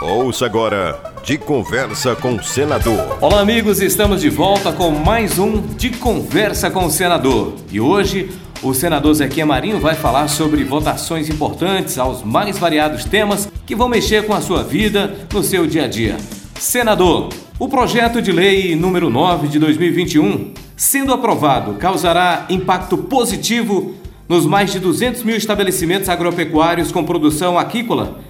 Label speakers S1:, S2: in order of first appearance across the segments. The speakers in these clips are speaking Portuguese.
S1: Ouça agora De Conversa com o Senador.
S2: Olá, amigos, estamos de volta com mais um De Conversa com o Senador. E hoje o senador Zequinha Marinho vai falar sobre votações importantes aos mais variados temas que vão mexer com a sua vida no seu dia a dia. Senador, o projeto de lei número 9 de 2021, sendo aprovado, causará impacto positivo nos mais de 200 mil estabelecimentos agropecuários com produção aquícola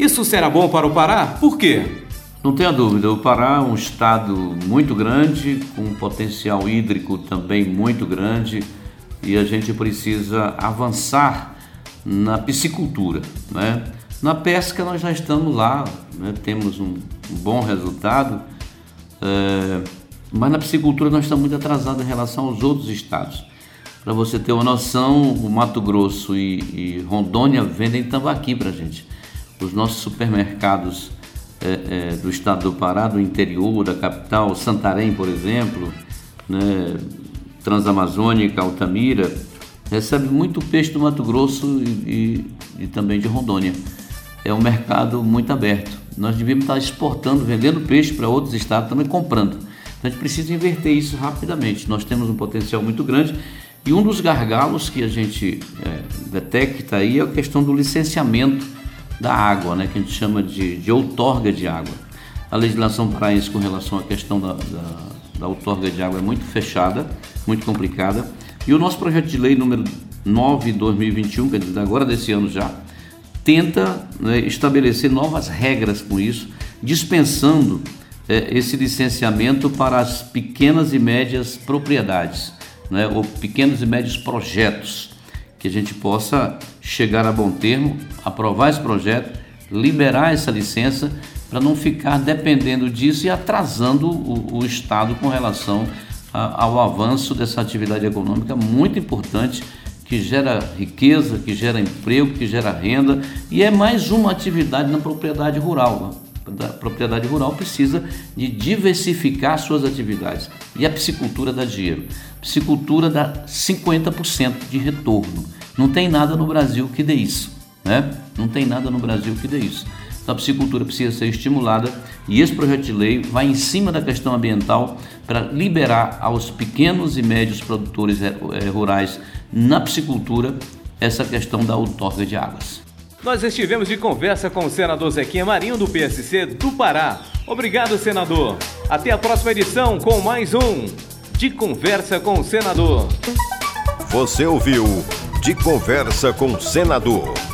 S2: isso será bom para o Pará? Por quê?
S3: Não tenha dúvida, o Pará é um estado muito grande, com um potencial hídrico também muito grande e a gente precisa avançar na piscicultura. Né? Na pesca nós já estamos lá, né? temos um, bom resultado, é, mas na piscicultura nós estamos muito atrasados em relação aos outros estados. Para você ter uma noção, o Mato Grosso e, e Rondônia vendem tambaqui para a gente os nossos supermercados é, é, do estado do Pará, do interior, da capital, Santarém, por exemplo, né, Transamazônica, Altamira, recebe muito peixe do Mato Grosso e, e, e também de Rondônia. É um mercado muito aberto. Nós devíamos estar exportando, vendendo peixe para outros estados, também comprando. Então a gente precisa inverter isso rapidamente. Nós temos um potencial muito grande e um dos gargalos que a gente é, detecta aí é a questão do licenciamento da água, né, que a gente chama de, de outorga de água. A legislação paraense com relação à questão da, da, da outorga de água é muito fechada, muito complicada. E o nosso projeto de lei número 9 de 2021, quer dizer, agora desse ano já, tenta né, estabelecer novas regras com isso, dispensando é, esse licenciamento para as pequenas e médias propriedades, né, ou pequenos e médios projetos, que a gente possa chegar a bom termo, aprovar esse projeto, liberar essa licença para não ficar dependendo disso e atrasando o, o Estado com relação a, ao avanço dessa atividade econômica muito importante que gera riqueza, que gera emprego, que gera renda e é mais uma atividade na propriedade rural. A propriedade rural precisa de diversificar suas atividades e a piscicultura dá dinheiro. Piscicultura dá 50% de retorno. Não tem nada no Brasil que dê isso, né? Não tem nada no Brasil que dê isso. Então a piscicultura precisa ser estimulada e esse projeto de lei vai em cima da questão ambiental para liberar aos pequenos e médios produtores eh, rurais na piscicultura essa questão da outorga de águas.
S2: Nós estivemos de conversa com o senador Zequinha Marinho do PSC do Pará. Obrigado, senador. Até a próxima edição com mais um De Conversa com o Senador.
S1: Você ouviu de Conversa com o Senador.